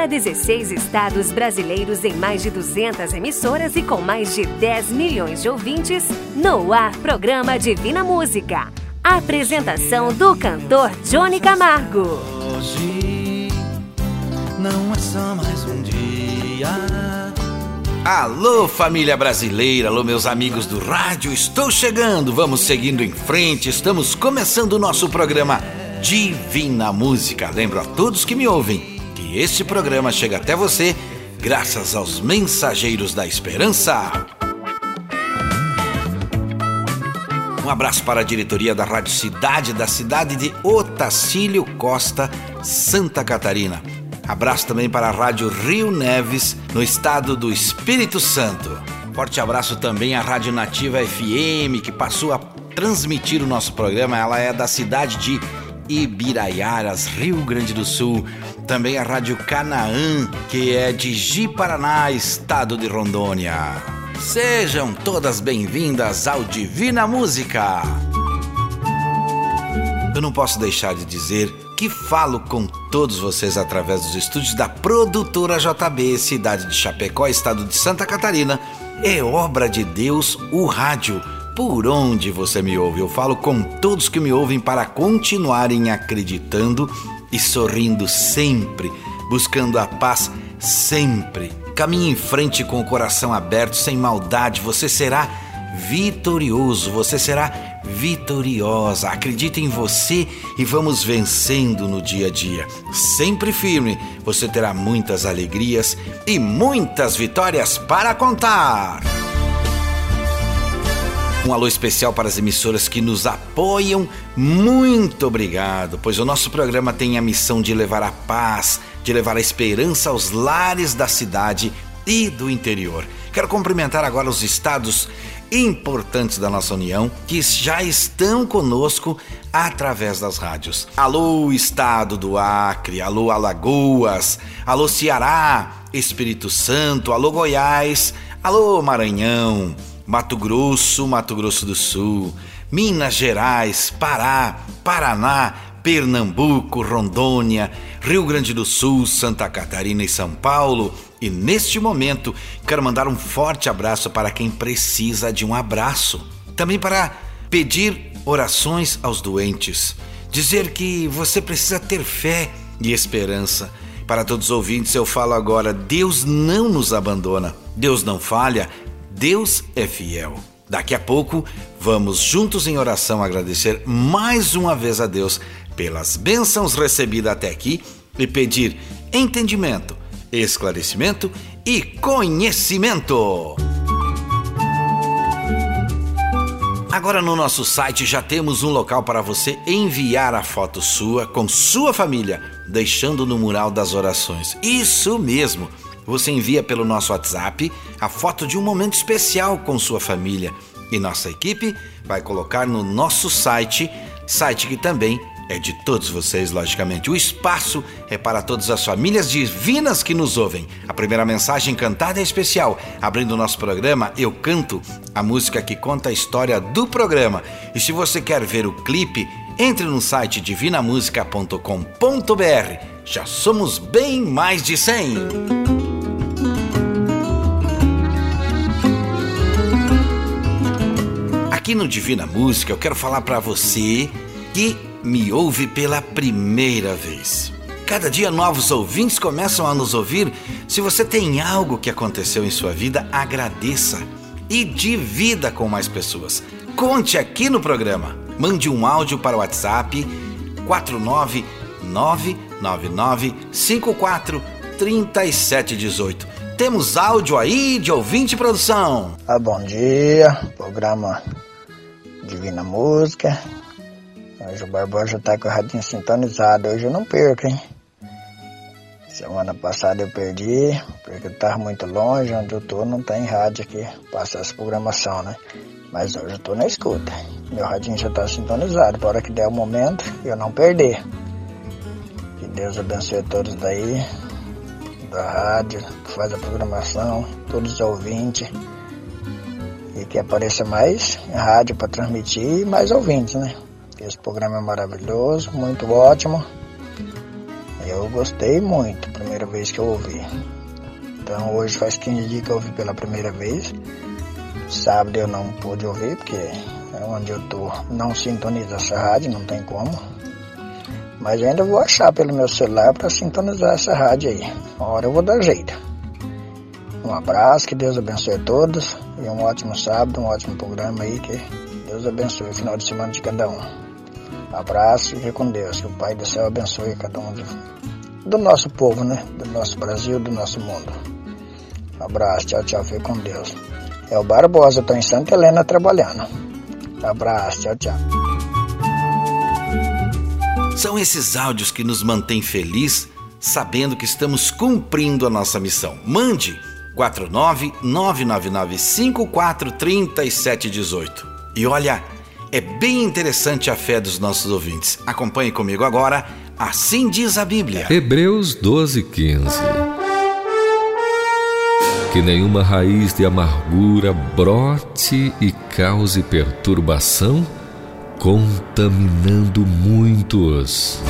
para 16 estados brasileiros em mais de 200 emissoras e com mais de 10 milhões de ouvintes, no ar programa Divina Música. Apresentação do cantor Johnny Camargo. Hoje não é só mais um dia. Alô, família brasileira, alô, meus amigos do rádio, estou chegando, vamos seguindo em frente, estamos começando o nosso programa Divina Música. Lembro a todos que me ouvem este programa chega até você graças aos Mensageiros da Esperança. Um abraço para a diretoria da Rádio Cidade, da cidade de Otacílio Costa, Santa Catarina. Abraço também para a Rádio Rio Neves, no estado do Espírito Santo. Forte abraço também à Rádio Nativa FM, que passou a transmitir o nosso programa. Ela é da cidade de Ibiraiaras, Rio Grande do Sul. Também a Rádio Canaã, que é de Ji-Paraná, estado de Rondônia. Sejam todas bem-vindas ao Divina Música. Eu não posso deixar de dizer que falo com todos vocês através dos estúdios da produtora JB, cidade de Chapecó, estado de Santa Catarina. É obra de Deus o rádio. Por onde você me ouve, eu falo com todos que me ouvem para continuarem acreditando e sorrindo sempre, buscando a paz sempre. Caminhe em frente com o coração aberto, sem maldade, você será vitorioso, você será vitoriosa. Acredite em você e vamos vencendo no dia a dia. Sempre firme, você terá muitas alegrias e muitas vitórias para contar. Um alô especial para as emissoras que nos apoiam. Muito obrigado, pois o nosso programa tem a missão de levar a paz, de levar a esperança aos lares da cidade e do interior. Quero cumprimentar agora os estados importantes da nossa União que já estão conosco através das rádios. Alô, estado do Acre, alô, Alagoas, alô, Ceará, Espírito Santo, alô, Goiás, alô, Maranhão. Mato Grosso, Mato Grosso do Sul, Minas Gerais, Pará, Paraná, Pernambuco, Rondônia, Rio Grande do Sul, Santa Catarina e São Paulo. E neste momento, quero mandar um forte abraço para quem precisa de um abraço. Também para pedir orações aos doentes. Dizer que você precisa ter fé e esperança. Para todos os ouvintes, eu falo agora: Deus não nos abandona, Deus não falha, Deus é fiel. Daqui a pouco, vamos juntos em oração agradecer mais uma vez a Deus pelas bênçãos recebidas até aqui e pedir entendimento, esclarecimento e conhecimento. Agora no nosso site já temos um local para você enviar a foto sua com sua família, deixando no mural das orações. Isso mesmo! Você envia pelo nosso WhatsApp a foto de um momento especial com sua família e nossa equipe vai colocar no nosso site, site que também é de todos vocês, logicamente. O espaço é para todas as famílias divinas que nos ouvem. A primeira mensagem cantada é especial. Abrindo o nosso programa, eu canto a música que conta a história do programa. E se você quer ver o clipe, entre no site divinamusica.com.br. Já somos bem mais de 100. Aqui no Divina Música eu quero falar para você que me ouve pela primeira vez. Cada dia novos ouvintes começam a nos ouvir. Se você tem algo que aconteceu em sua vida, agradeça e divida com mais pessoas. Conte aqui no programa. Mande um áudio para o WhatsApp 49999543718. Temos áudio aí de ouvinte produção. Ah, bom dia, programa Divina Música. Hoje o Barbosa tá com o radinho sintonizado. Hoje eu não perco, hein? Semana passada eu perdi, porque eu tava muito longe, onde eu tô não tem rádio aqui, passar essa programação, né? Mas hoje eu tô na escuta. Meu radinho já tá sintonizado, para hora que der o momento, eu não perder. Que Deus abençoe todos daí, da rádio, que faz a programação, todos os ouvintes que apareça mais rádio para transmitir e mais ouvintes, né? Esse programa é maravilhoso, muito ótimo. Eu eu gostei muito, primeira vez que eu ouvi. Então hoje faz 15 dias que eu ouvi pela primeira vez. Sábado eu não pude ouvir, porque é onde eu tô não sintoniza essa rádio, não tem como. Mas ainda vou achar pelo meu celular para sintonizar essa rádio aí. Uma hora eu vou dar jeito. Um abraço, que Deus abençoe a todos. E um ótimo sábado, um ótimo programa aí. Que Deus abençoe o final de semana de cada um. Abraço e com Deus. Que o Pai do céu abençoe cada um de, do nosso povo, né? Do nosso Brasil, do nosso mundo. Abraço, tchau, tchau. Fique com Deus. É o Barbosa, estou em Santa Helena trabalhando. Abraço, tchau, tchau. São esses áudios que nos mantêm feliz, sabendo que estamos cumprindo a nossa missão. Mande 49999543718. E olha, é bem interessante a fé dos nossos ouvintes. Acompanhe comigo agora, assim diz a Bíblia. Hebreus 12:15. Que nenhuma raiz de amargura brote e cause perturbação contaminando muitos.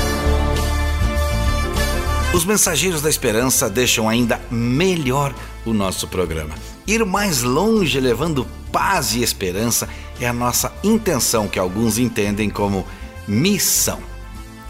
Os mensageiros da esperança deixam ainda melhor o nosso programa. Ir mais longe levando paz e esperança é a nossa intenção, que alguns entendem como missão.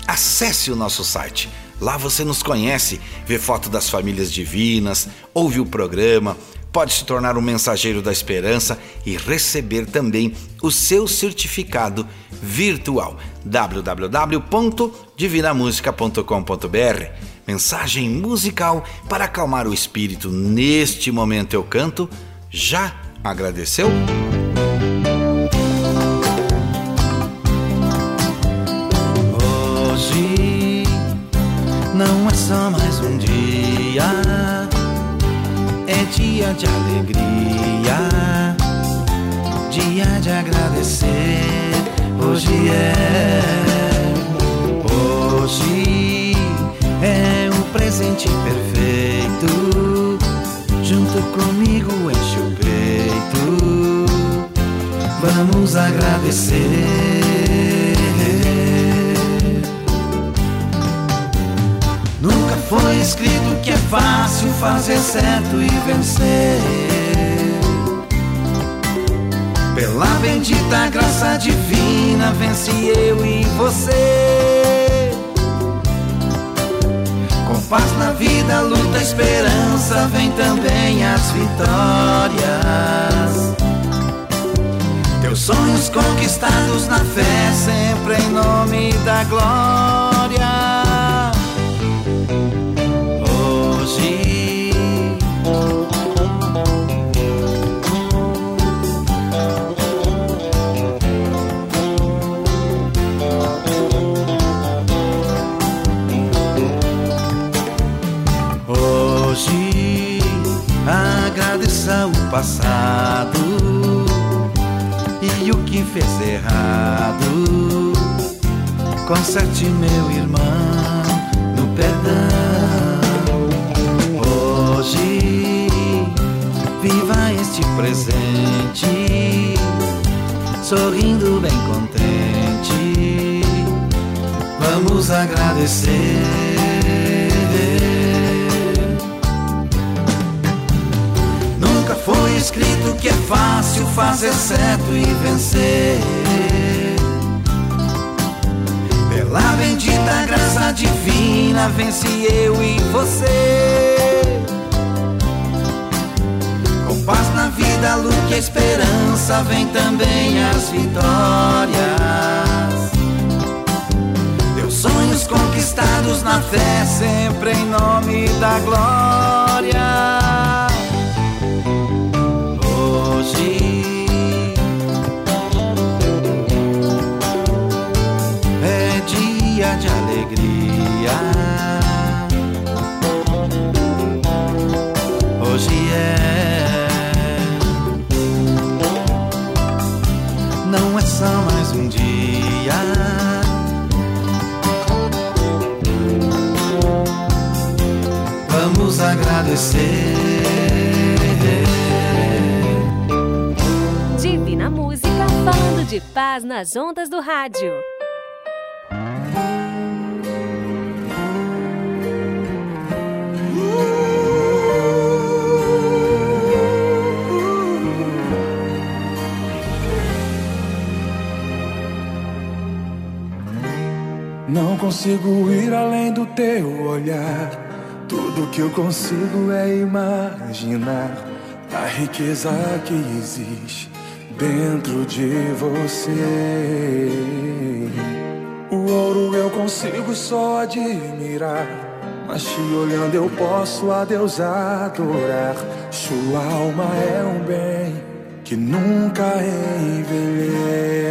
Acesse o nosso site. Lá você nos conhece, vê foto das famílias divinas, ouve o programa, pode se tornar um mensageiro da esperança e receber também o seu certificado virtual www.divinamusica.com.br. Mensagem musical para acalmar o espírito. Neste momento eu canto. Já agradeceu? Hoje não é só mais um dia, é dia de alegria, dia de agradecer. Hoje é, o presente perfeito. Junto comigo enche o peito. Vamos agradecer. Nunca foi escrito que é fácil fazer certo e vencer. Pela bendita graça divina, vence eu e você. Paz na vida, luta, esperança, vem também as vitórias. Teus sonhos conquistados na fé, sempre em nome da glória. Fez errado. Conserte meu irmão no perdão. Hoje viva este presente, sorrindo bem contente. Vamos agradecer. Escrito que é fácil fazer certo e vencer. Pela bendita graça divina, vence eu e você. Com paz na vida, luz e esperança, vem também as vitórias. Teus sonhos conquistados na fé, sempre em nome da glória. acontecer. Divina Música falando de paz nas ondas do rádio. Não consigo ir além do teu olhar. Tudo que eu consigo é imaginar a riqueza que existe dentro de você. O ouro eu consigo só admirar, mas te olhando eu posso a Deus adorar. Sua alma é um bem que nunca envelhecerá.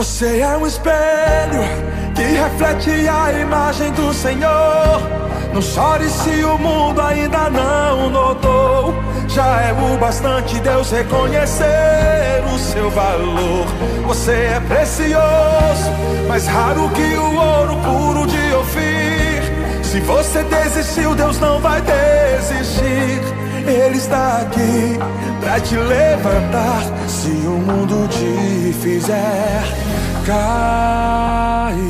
Você é um espelho que reflete a imagem do Senhor. Não chore se o mundo ainda não notou. Já é o bastante Deus reconhecer o seu valor. Você é precioso, mais raro que o ouro puro de Ofir. Se você desistiu, Deus não vai desistir. Ele está aqui para te levantar. Se o mundo te fizer cair.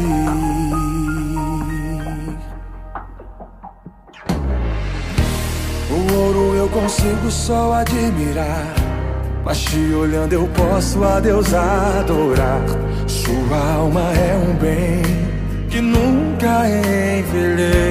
O ouro eu consigo só admirar. Mas te olhando eu posso a Deus adorar. Sua alma é um bem que nunca envelhecerá.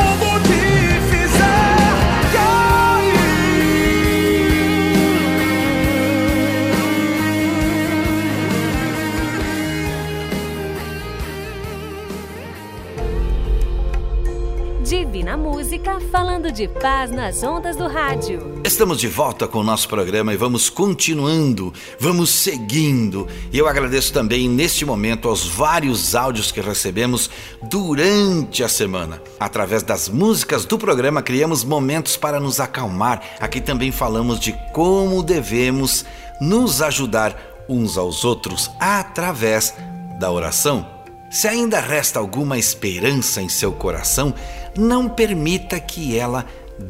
Divina Música, falando de paz nas ondas do rádio. Estamos de volta com o nosso programa e vamos continuando, vamos seguindo. E eu agradeço também neste momento aos vários áudios que recebemos durante a semana. Através das músicas do programa, criamos momentos para nos acalmar. Aqui também falamos de como devemos nos ajudar uns aos outros através da oração. Se ainda resta alguma esperança em seu coração, não permita que ela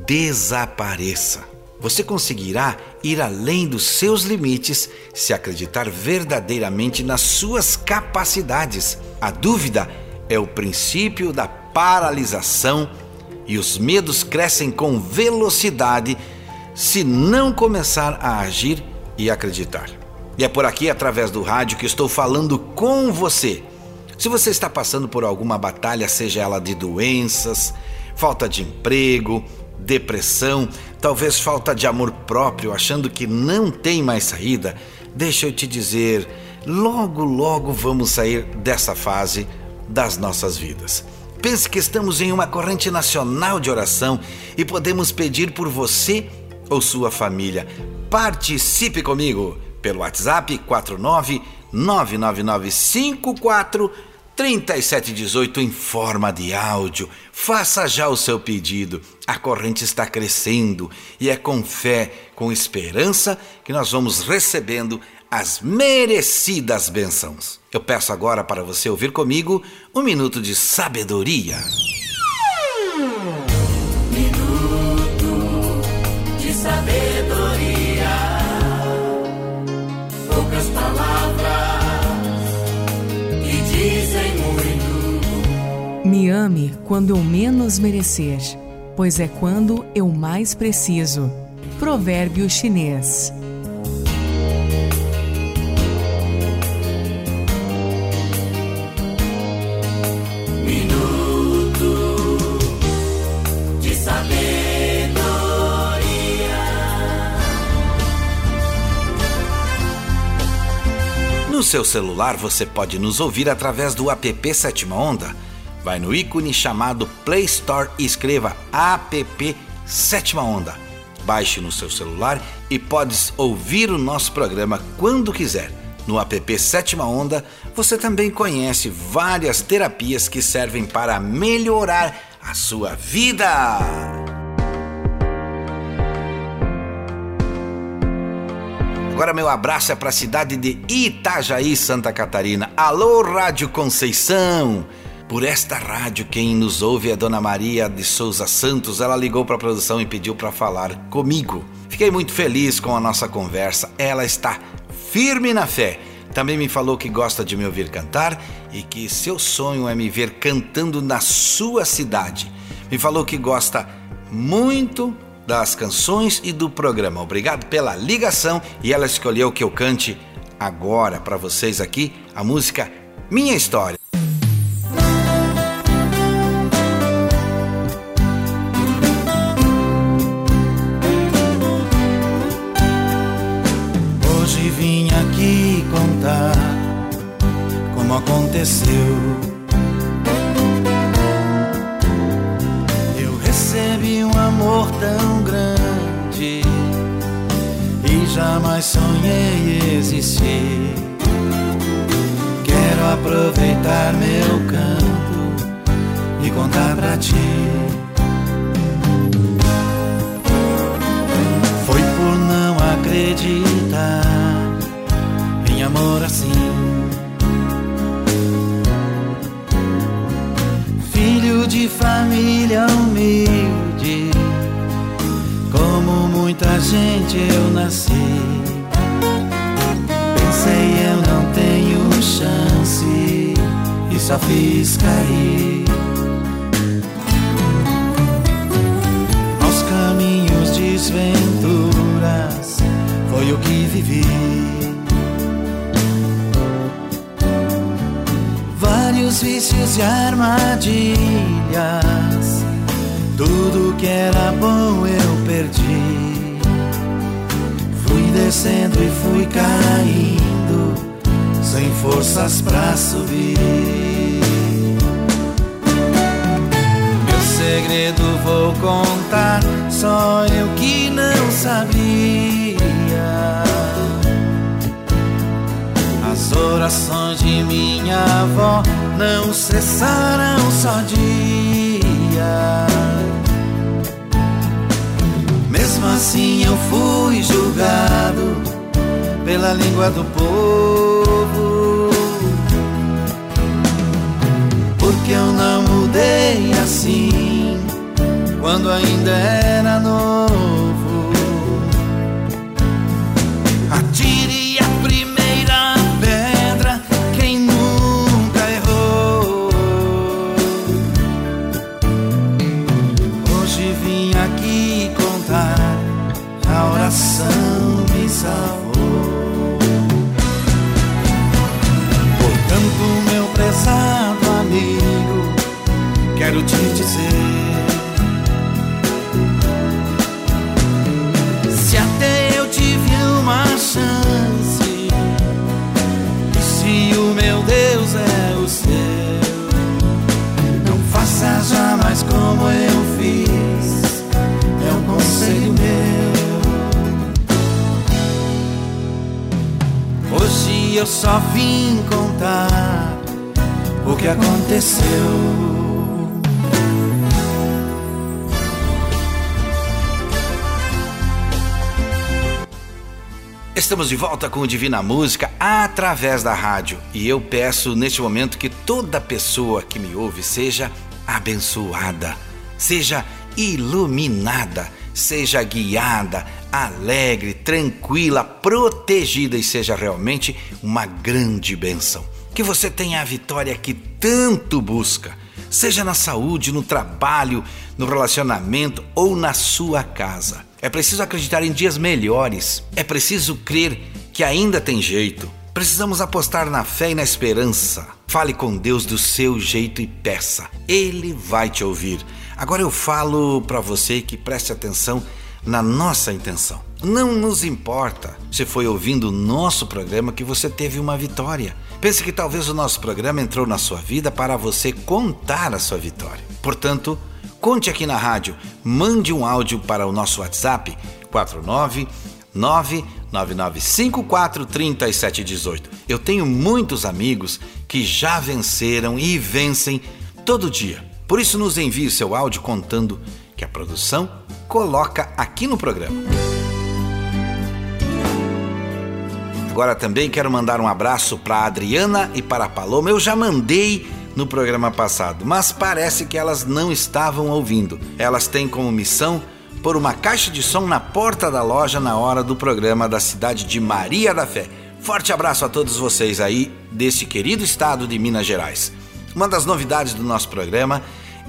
desapareça. Você conseguirá ir além dos seus limites se acreditar verdadeiramente nas suas capacidades. A dúvida é o princípio da paralisação e os medos crescem com velocidade se não começar a agir e acreditar. E é por aqui, através do rádio, que estou falando com você se você está passando por alguma batalha, seja ela de doenças, falta de emprego, depressão, talvez falta de amor próprio, achando que não tem mais saída, deixa eu te dizer, logo, logo vamos sair dessa fase das nossas vidas. Pense que estamos em uma corrente nacional de oração e podemos pedir por você ou sua família. Participe comigo pelo WhatsApp 49 99954 3718 em forma de áudio. Faça já o seu pedido. A corrente está crescendo e é com fé, com esperança que nós vamos recebendo as merecidas bênçãos. Eu peço agora para você ouvir comigo um minuto de sabedoria. Minuto de sabedoria. Ame quando eu menos merecer, pois é quando eu mais preciso. provérbio chinês. Minuto de sabedoria. No seu celular você pode nos ouvir através do app Sétima Onda. Vai no ícone chamado Play Store e escreva app Sétima Onda. Baixe no seu celular e podes ouvir o nosso programa quando quiser. No app Sétima Onda, você também conhece várias terapias que servem para melhorar a sua vida. Agora meu abraço é para a cidade de Itajaí, Santa Catarina. Alô, Rádio Conceição. Por esta rádio, quem nos ouve é Dona Maria de Souza Santos. Ela ligou para a produção e pediu para falar comigo. Fiquei muito feliz com a nossa conversa. Ela está firme na fé. Também me falou que gosta de me ouvir cantar e que seu sonho é me ver cantando na sua cidade. Me falou que gosta muito das canções e do programa. Obrigado pela ligação e ela escolheu que eu cante agora para vocês aqui a música Minha História. Aconteceu. Eu recebi um amor tão grande e jamais sonhei existir. Quero aproveitar meu canto e contar pra ti. Foi por não acreditar em amor assim. De família humilde, como muita gente eu nasci. Pensei eu não tenho chance e só fiz cair. aos caminhos desventuras foi o que vivi. Vários vícios e armadilhas, tudo que era bom eu perdi. Fui descendo e fui caindo, sem forças pra subir. Meu segredo vou contar, só eu que não sabia. As orações de minha avó não cessaram só dia. Mesmo assim eu fui julgado pela língua do povo. Porque eu não mudei assim quando ainda era novo. Oração me salvou. Portanto, meu prezado amigo, quero te dizer. Eu só vim contar o que aconteceu. Estamos de volta com o Divina Música através da rádio e eu peço neste momento que toda pessoa que me ouve seja abençoada, seja iluminada, seja guiada, alegre, tranquila, protegida e seja realmente uma grande bênção. Que você tenha a vitória que tanto busca, seja na saúde, no trabalho, no relacionamento ou na sua casa. É preciso acreditar em dias melhores. É preciso crer que ainda tem jeito. Precisamos apostar na fé e na esperança. Fale com Deus do seu jeito e peça. Ele vai te ouvir. Agora eu falo para você que preste atenção na nossa intenção. Não nos importa se foi ouvindo o nosso programa que você teve uma vitória. Pense que talvez o nosso programa entrou na sua vida para você contar a sua vitória. Portanto, conte aqui na rádio, mande um áudio para o nosso WhatsApp 49999543718. Eu tenho muitos amigos que já venceram e vencem todo dia. Por isso nos envie o seu áudio contando que a produção coloca aqui no programa. Agora também quero mandar um abraço para Adriana e para a Paloma. Eu já mandei no programa passado, mas parece que elas não estavam ouvindo. Elas têm como missão pôr uma caixa de som na porta da loja na hora do programa da cidade de Maria da Fé. Forte abraço a todos vocês aí desse querido estado de Minas Gerais. Uma das novidades do nosso programa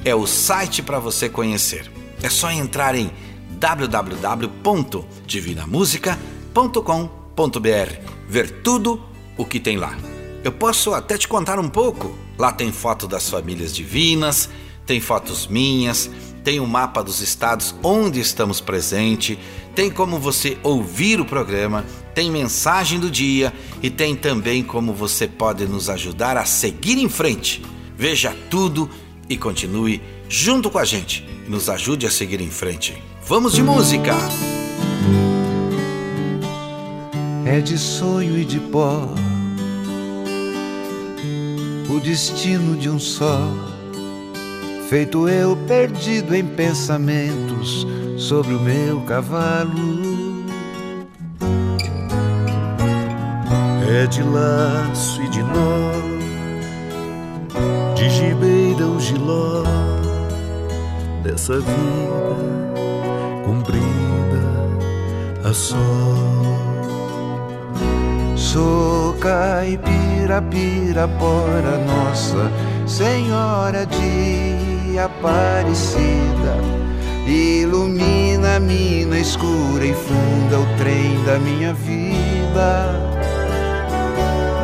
é o site para você conhecer. É só entrar em www.divinamusica.com.br ver tudo o que tem lá. Eu posso até te contar um pouco. Lá tem foto das famílias divinas, tem fotos minhas, tem o um mapa dos estados onde estamos presente, tem como você ouvir o programa, tem mensagem do dia e tem também como você pode nos ajudar a seguir em frente. Veja tudo e continue junto com a gente. Nos ajude a seguir em frente. Vamos de música! é de sonho e de pó. O destino de um só, feito eu perdido em pensamentos sobre o meu cavalo. É de laço e de nó, de gibeira o giló dessa vida cumprida a sol. Sou caipira, pirapora, Nossa Senhora de Aparecida. Ilumina a mina escura e funda o trem da minha vida.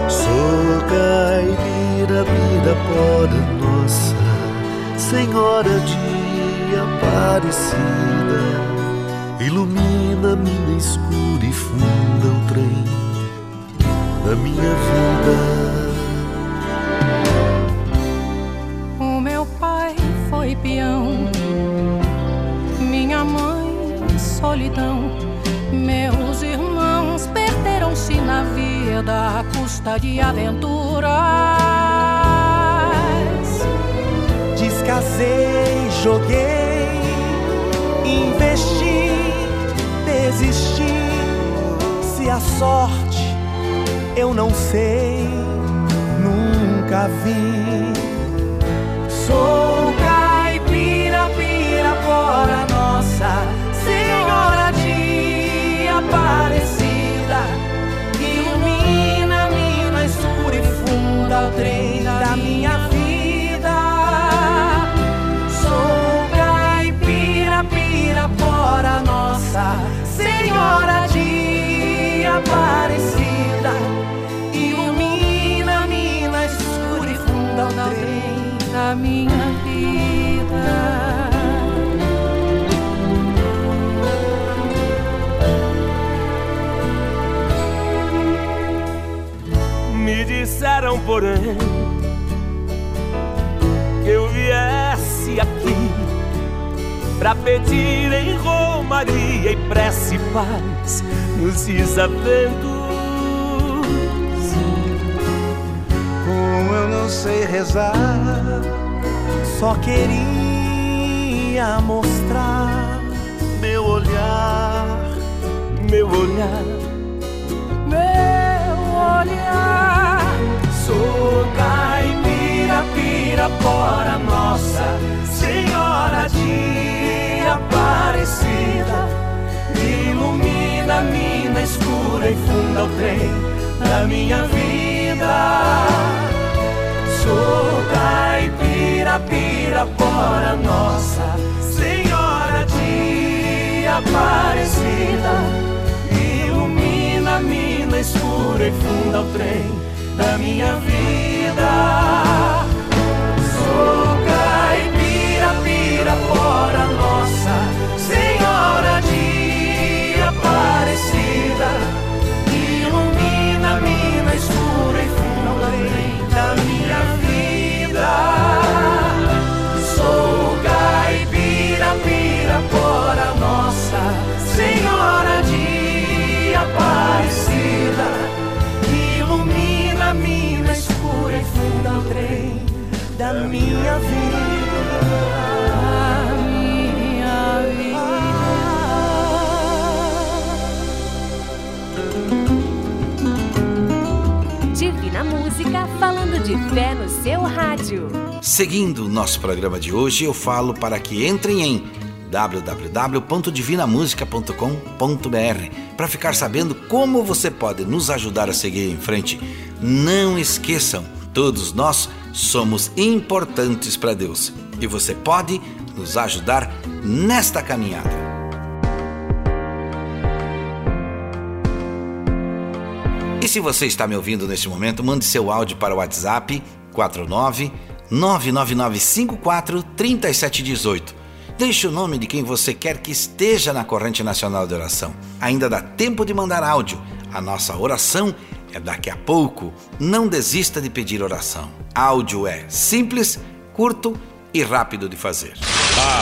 Sou caipira, pirapora, Nossa Senhora de Aparecida. Ilumina a mina escura e funda o trem da minha vida. O meu pai foi peão, minha mãe solidão. Meus irmãos perderam-se na vida à custa de aventuras. Descasei, joguei, investi, desisti. Se a sorte eu não sei, nunca vi. Porém, que eu viesse aqui para pedir em romaria e prece e paz nos desaventos Como eu não sei rezar, só queria mostrar meu olhar, meu olhar, meu olhar. Sou caipira, pirapora, Nossa Senhora de Aparecida. Ilumina a mina escura e funda o trem da minha vida. Sou caipira, pirapora, Nossa Senhora de Aparecida. Aparecida, ilumina-me na escura e funda o trem da minha vida. Sou caipira, pira, fora nossa trem da minha vida. Divina Música falando de fé no seu rádio. Seguindo o nosso programa de hoje, eu falo para que entrem em www.divinamusica.com.br para ficar sabendo como você pode nos ajudar a seguir em frente. Não esqueçam, todos nós somos importantes para Deus e você pode nos ajudar nesta caminhada. E se você está me ouvindo neste momento, mande seu áudio para o WhatsApp 49 99954 3718. Deixe o nome de quem você quer que esteja na corrente nacional de oração. Ainda dá tempo de mandar áudio. A nossa oração é daqui a pouco. Não desista de pedir oração. Áudio é simples, curto e rápido de fazer.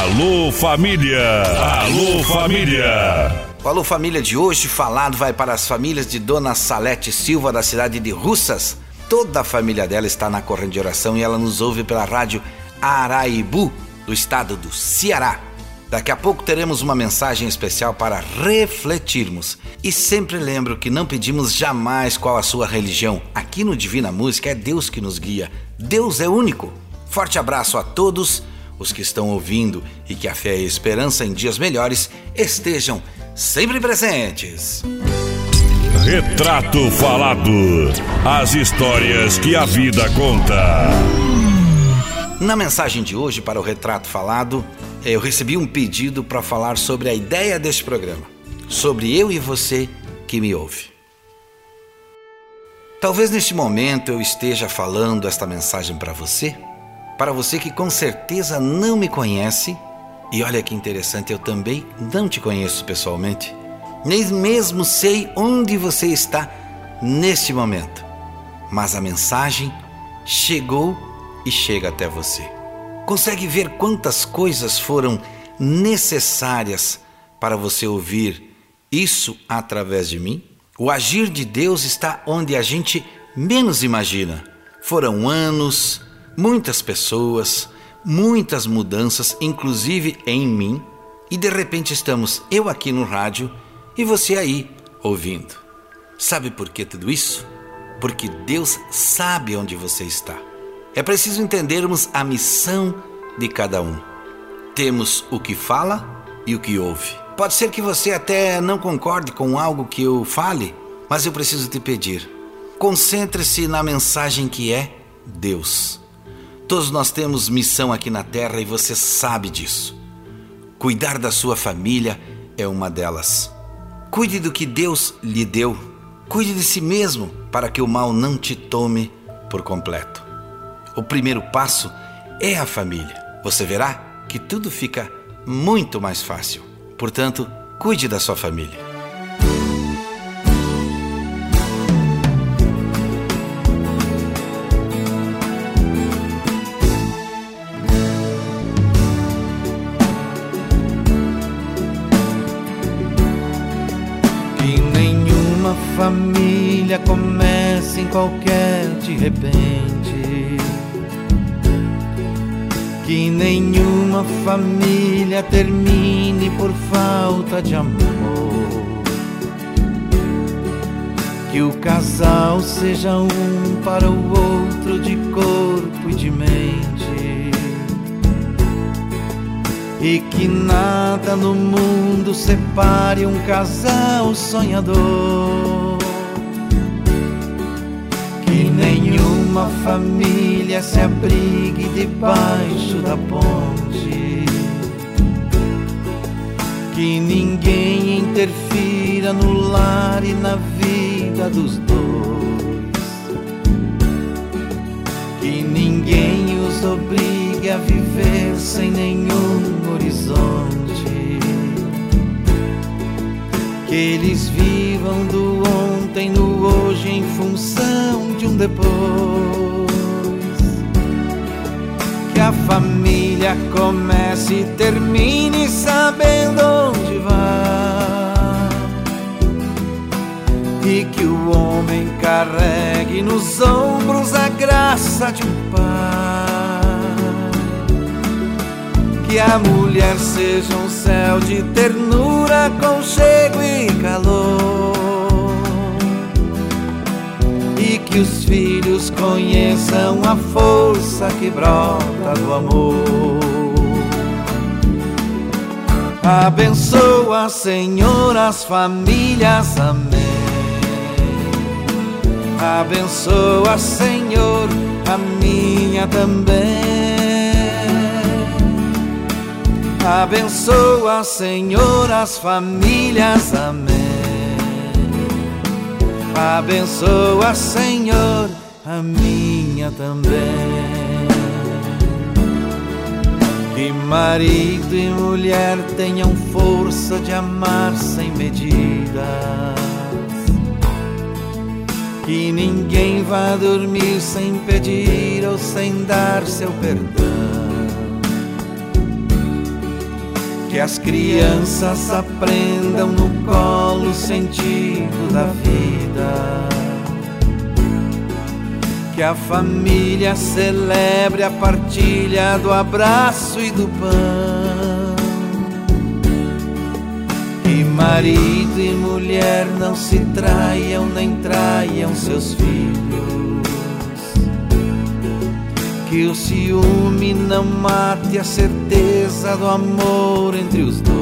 Alô família! Alô família! O Alô Família de hoje falado vai para as famílias de Dona Salete Silva da cidade de Russas. Toda a família dela está na corrente de oração e ela nos ouve pela rádio Araibu, do estado do Ceará. Daqui a pouco teremos uma mensagem especial para refletirmos. E sempre lembro que não pedimos jamais qual a sua religião. Aqui no Divina Música é Deus que nos guia. Deus é único. Forte abraço a todos os que estão ouvindo e que a fé e a esperança em dias melhores estejam sempre presentes. Retrato Falado. As histórias que a vida conta. Na mensagem de hoje para o Retrato Falado, eu recebi um pedido para falar sobre a ideia deste programa, sobre eu e você que me ouve. Talvez neste momento eu esteja falando esta mensagem para você, para você que com certeza não me conhece, e olha que interessante, eu também não te conheço pessoalmente, nem mesmo sei onde você está neste momento, mas a mensagem chegou e chega até você. Consegue ver quantas coisas foram necessárias para você ouvir isso através de mim? O agir de Deus está onde a gente menos imagina. Foram anos, muitas pessoas, muitas mudanças, inclusive em mim, e de repente estamos eu aqui no rádio e você aí ouvindo. Sabe por que tudo isso? Porque Deus sabe onde você está. É preciso entendermos a missão de cada um. Temos o que fala e o que ouve. Pode ser que você até não concorde com algo que eu fale, mas eu preciso te pedir. Concentre-se na mensagem que é Deus. Todos nós temos missão aqui na terra e você sabe disso. Cuidar da sua família é uma delas. Cuide do que Deus lhe deu. Cuide de si mesmo para que o mal não te tome por completo. O primeiro passo é a família. Você verá que tudo fica muito mais fácil. Portanto, cuide da sua família. Que nenhuma família comece em qualquer de repente. Que nenhuma família termine por falta de amor. Que o casal seja um para o outro de corpo e de mente. E que nada no mundo separe um casal sonhador. Nenhuma família se abrigue debaixo da ponte. Que ninguém interfira no lar e na vida dos dois. Que ninguém os obrigue a viver sem nenhum horizonte. Que eles vivam do ontem no depois que a família comece e termine sabendo onde vai. E que o homem carregue nos ombros a graça de um pai. Que a mulher seja um céu de ternura, conchego e calor que os filhos conheçam a força que brota do amor. Abençoa, Senhor, as famílias, amém. Abençoa, Senhor, a minha também. Abençoa, Senhor, as famílias, amém. Abençoa, Senhor, a minha também. Que marido e mulher tenham força de amar sem medidas. Que ninguém vá dormir sem pedir ou sem dar seu perdão que as crianças aprendam no colo o sentido da vida. Que a família celebre a partilha do abraço e do pão. Que marido e mulher não se traiam nem traiam seus filhos que o ciúme não mate a certeza do amor entre os dois.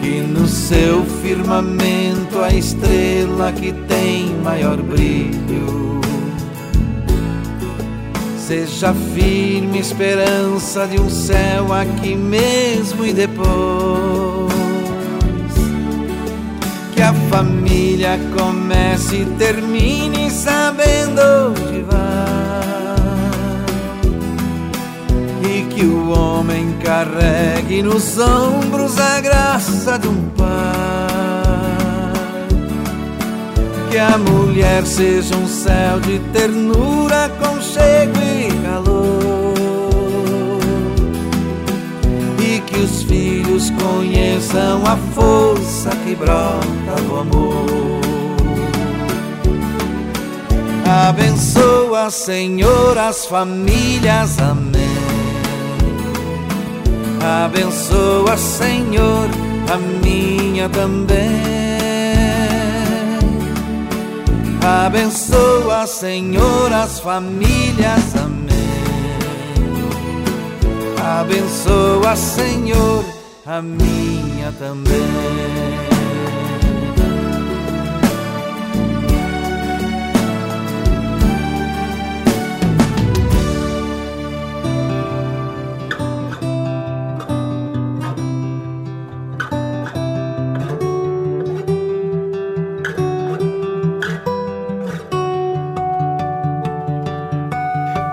Que no seu firmamento a estrela que tem maior brilho seja firme esperança de um céu aqui mesmo e depois que a família comece e termine onde vai. E que o homem carregue nos ombros a graça de um pai. Que a mulher seja um céu de ternura, conchego e calor que os filhos conheçam a força que brota do amor. Abençoa, Senhor, as famílias, amém. Abençoa, Senhor, a minha também. Abençoa, Senhor, as famílias, amém. Abençoa, Senhor, a minha também.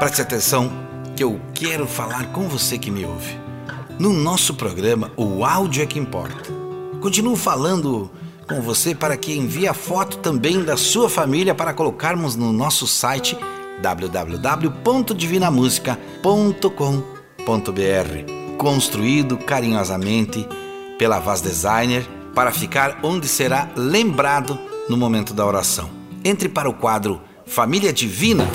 Preste atenção que eu quero falar com você que me ouve. No nosso programa, o áudio é que importa. Continuo falando com você para que envie a foto também da sua família para colocarmos no nosso site www.divinamusica.com.br, construído carinhosamente pela Vaz Designer para ficar onde será lembrado no momento da oração. Entre para o quadro Família Divina.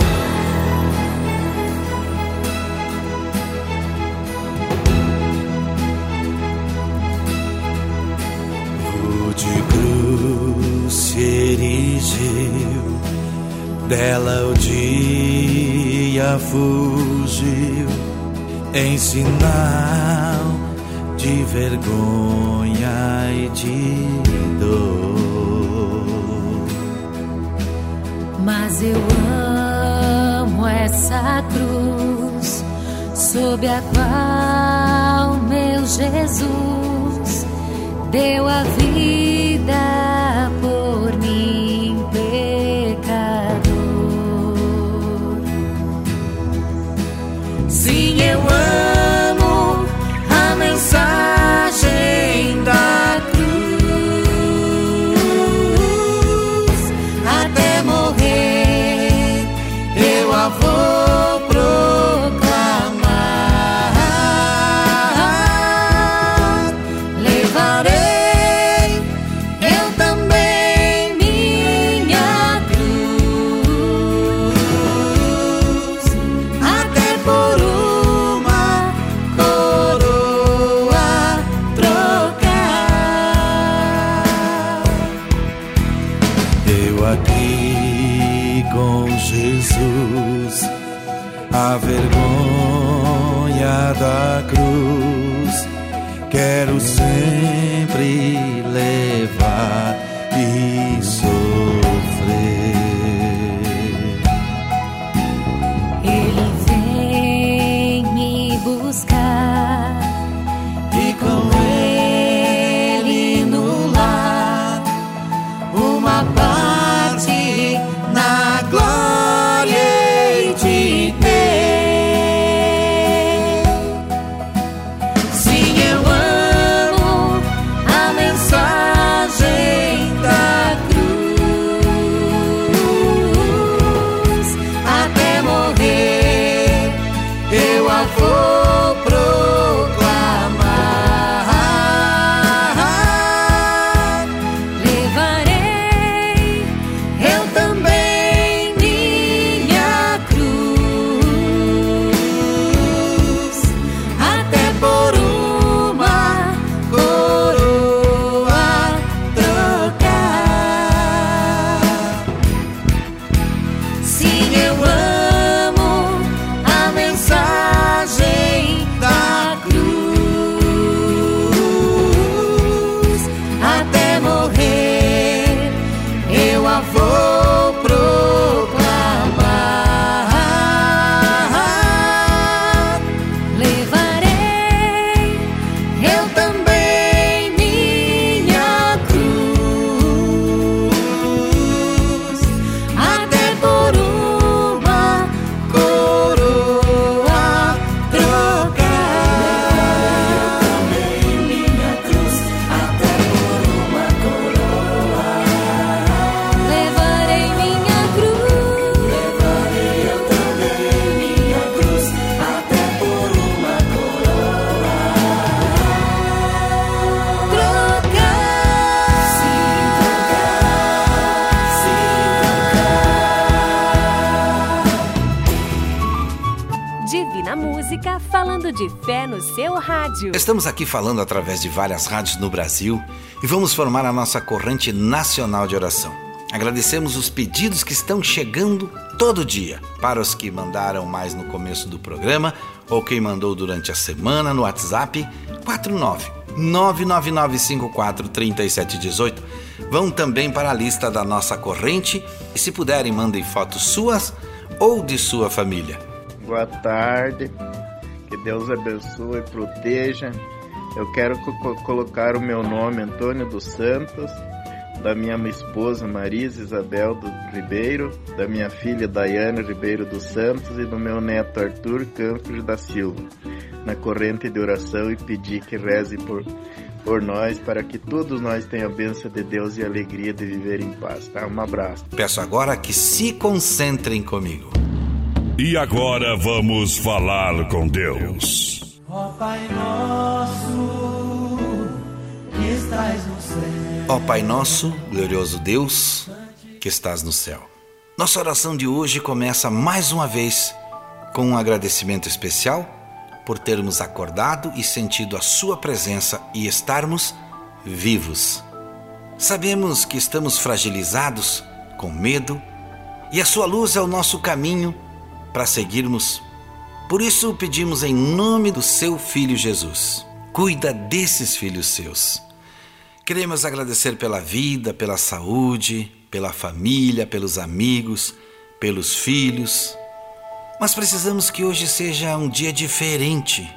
Dela o dia fugiu em sinal de vergonha e de dor. Mas eu amo essa cruz sob a qual meu Jesus deu a vida quero sempre levar e rádio. Estamos aqui falando através de várias rádios no Brasil e vamos formar a nossa corrente nacional de oração. Agradecemos os pedidos que estão chegando todo dia. Para os que mandaram mais no começo do programa ou quem mandou durante a semana no WhatsApp 49 999543718. Vão também para a lista da nossa corrente e se puderem mandem fotos suas ou de sua família. Boa tarde, Deus abençoe e proteja. Eu quero co- co- colocar o meu nome, Antônio dos Santos, da minha esposa Marisa Isabel do Ribeiro, da minha filha Daiane Ribeiro dos Santos e do meu neto Arthur Campos da Silva, na corrente de oração e pedir que reze por, por nós, para que todos nós tenham a bênção de Deus e a alegria de viver em paz. Tá? Um abraço. Peço agora que se concentrem comigo. E agora vamos falar com Deus. Ó Pai nosso, que estás no céu. Ó Pai nosso, glorioso Deus, que estás no céu. Nossa oração de hoje começa mais uma vez com um agradecimento especial por termos acordado e sentido a Sua presença e estarmos vivos. Sabemos que estamos fragilizados, com medo, e a Sua luz é o nosso caminho para seguirmos. Por isso pedimos em nome do Seu Filho Jesus. Cuida desses filhos seus. Queremos agradecer pela vida, pela saúde, pela família, pelos amigos, pelos filhos. Mas precisamos que hoje seja um dia diferente,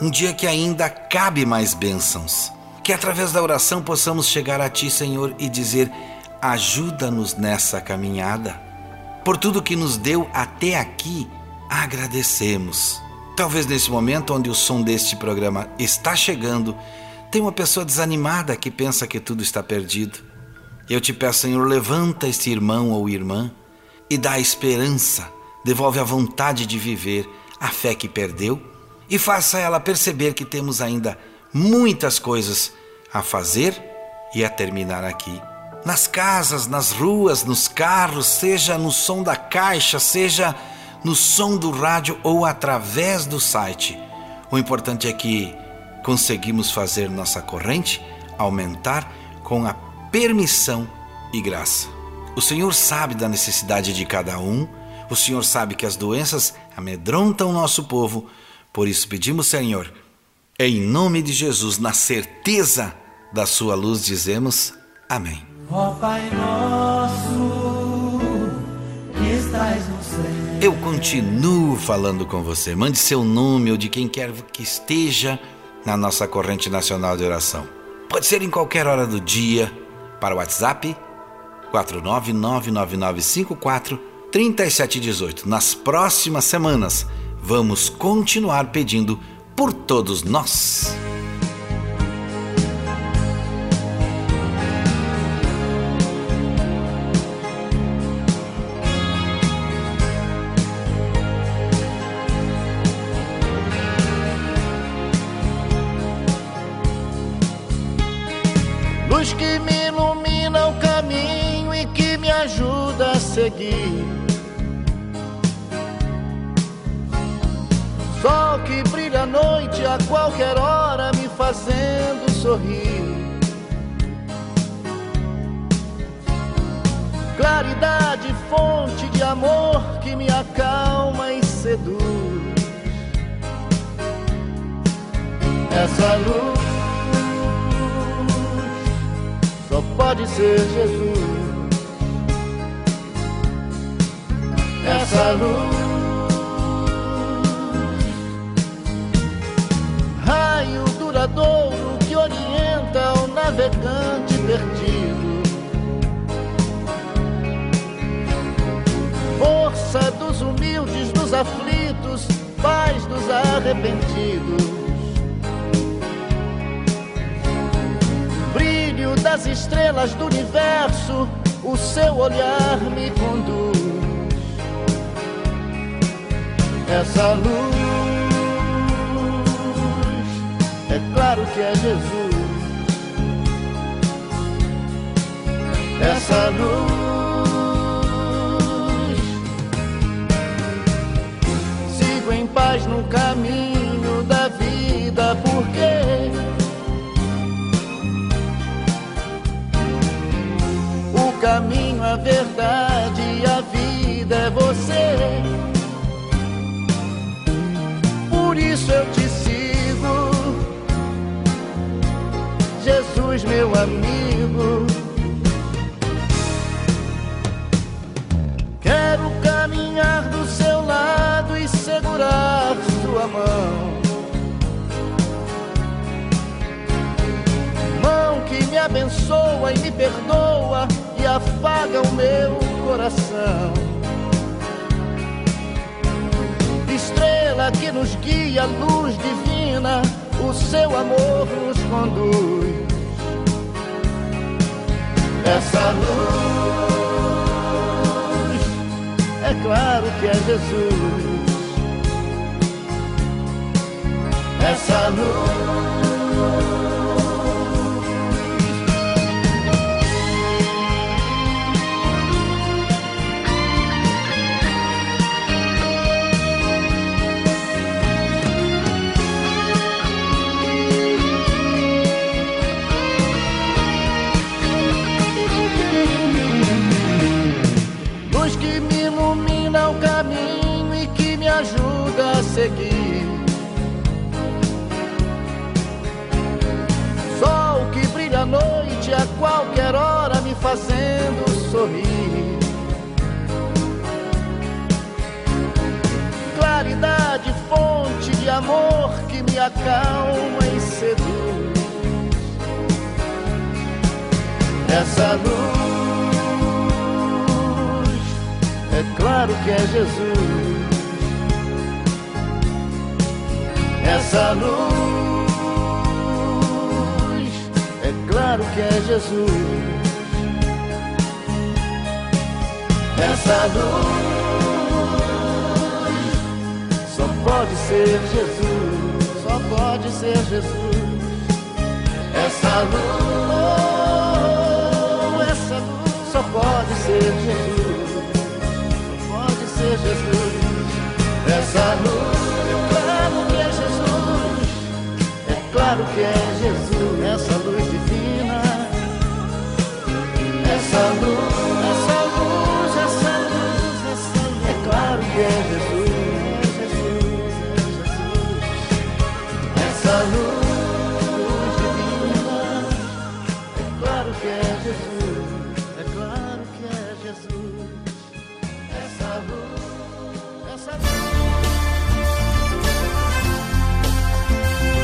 um dia que ainda cabe mais bênçãos. Que através da oração possamos chegar a Ti, Senhor, e dizer: ajuda-nos nessa caminhada. Por tudo que nos deu até aqui, agradecemos. Talvez nesse momento onde o som deste programa está chegando, tem uma pessoa desanimada que pensa que tudo está perdido. Eu te peço, Senhor, levanta este irmão ou irmã e dá esperança, devolve a vontade de viver, a fé que perdeu e faça ela perceber que temos ainda muitas coisas a fazer e a terminar aqui. Nas casas, nas ruas, nos carros, seja no som da caixa, seja no som do rádio ou através do site. O importante é que conseguimos fazer nossa corrente aumentar com a permissão e graça. O Senhor sabe da necessidade de cada um, o Senhor sabe que as doenças amedrontam o nosso povo, por isso pedimos, Senhor, em nome de Jesus, na certeza da Sua luz, dizemos Amém. Eu continuo falando com você. Mande seu nome ou de quem quer que esteja na nossa corrente nacional de oração. Pode ser em qualquer hora do dia, para o WhatsApp 49999543718. Nas próximas semanas, vamos continuar pedindo por todos nós. Seguir. Sol que brilha à noite a qualquer hora, me fazendo sorrir. Claridade, fonte de amor que me acalma e seduz. Essa luz só pode ser Jesus. Essa luz, raio duradouro que orienta o navegante perdido. Força dos humildes, dos aflitos, paz dos arrependidos. brilho das estrelas do universo, o seu olhar me conduz. Essa luz, é claro que é Jesus. Essa luz, sigo em paz no caminho da vida, porque O caminho, a verdade e a vida é você. Eu te sigo, Jesus, meu amigo. Quero caminhar do seu lado e segurar sua mão. Mão que me abençoa e me perdoa e afaga o meu coração. Que nos guia, luz divina, o seu amor nos conduz. Essa luz, é claro que é Jesus. Essa luz. Qualquer hora, me fazendo sorrir. Claridade, fonte de amor que me acalma e seduz. Essa luz, é claro que é Jesus. Essa luz, claro que é Jesus. Essa luz só pode ser Jesus, só pode ser Jesus. Essa luz,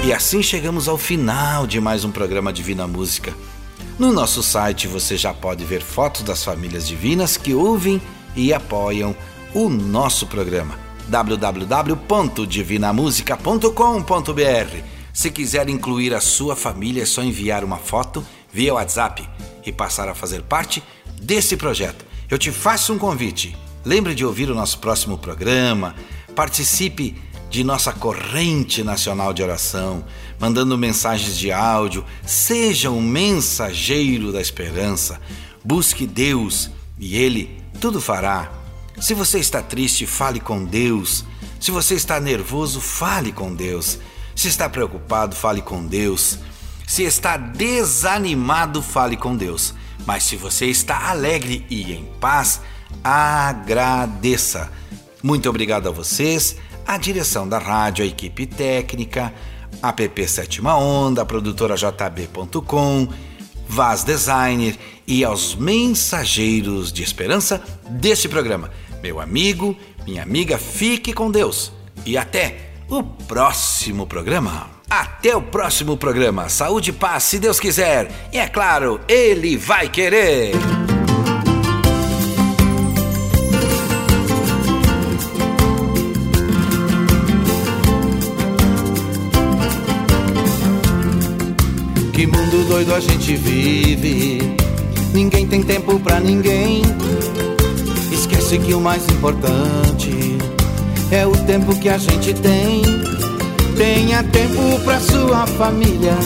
E assim chegamos ao final de mais um programa Divina Música. No nosso site você já pode ver fotos das famílias divinas que ouvem e apoiam o nosso programa www.divinamusica.com.br. Se quiser incluir a sua família, é só enviar uma foto via WhatsApp e passar a fazer parte desse projeto. Eu te faço um convite. Lembre de ouvir o nosso próximo programa, participe de nossa corrente nacional de oração, mandando mensagens de áudio, seja um mensageiro da esperança. Busque Deus e Ele tudo fará. Se você está triste, fale com Deus. Se você está nervoso, fale com Deus. Se está preocupado, fale com Deus. Se está desanimado, fale com Deus. Mas se você está alegre e em paz, agradeça. Muito obrigado a vocês, a direção da rádio, a equipe técnica, a PP Sétima Onda, a produtora JB.com, Vaz Designer e aos mensageiros de esperança deste programa. Meu amigo, minha amiga, fique com Deus e até o próximo programa. Até o próximo programa. Saúde e paz, se Deus quiser. E é claro, Ele vai querer. Doido a gente vive. Ninguém tem tempo pra ninguém. Esquece que o mais importante é o tempo que a gente tem. Tenha tempo pra sua família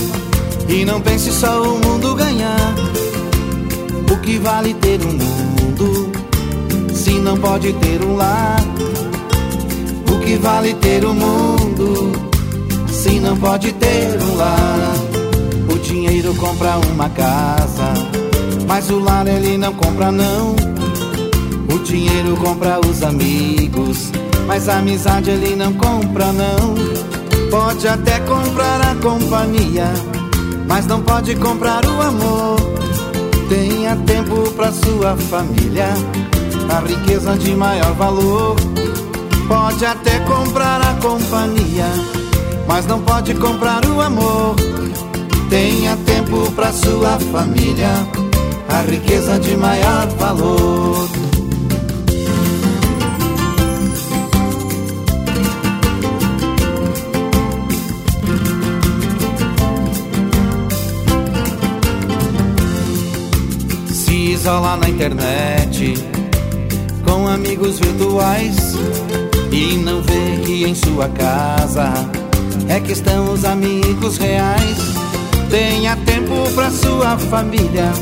e não pense só o mundo ganhar. O que vale ter um mundo se não pode ter um lar? O que vale ter um mundo se não pode ter um lar? Dinheiro compra uma casa, mas o lar ele não compra não. O dinheiro compra os amigos, mas a amizade ele não compra não. Pode até comprar a companhia, mas não pode comprar o amor. Tenha tempo pra sua família, a riqueza de maior valor. Pode até comprar a companhia, mas não pode comprar o amor. Tenha tempo pra sua família, a riqueza de maior valor. Se isola na internet com amigos virtuais e não vê que em sua casa é que estão os amigos reais. Tenha tempo pra sua família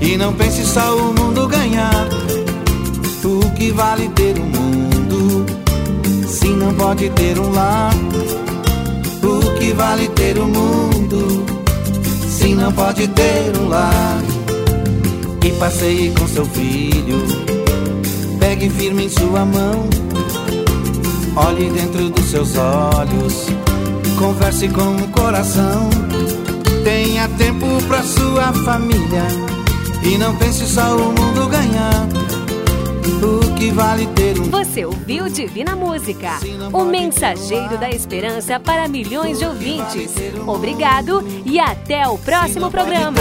e não pense só o mundo ganhar. O que vale ter um mundo se não pode ter um lar? O que vale ter um mundo se não pode ter um lar? E passeie com seu filho, pegue firme em sua mão, olhe dentro dos seus olhos, converse com o coração. Tenha tempo pra sua família e não pense só o mundo ganhar. O que vale ter um. Você ouviu Divina Música, o mensageiro da esperança para milhões de ouvintes. Obrigado e até o próximo programa.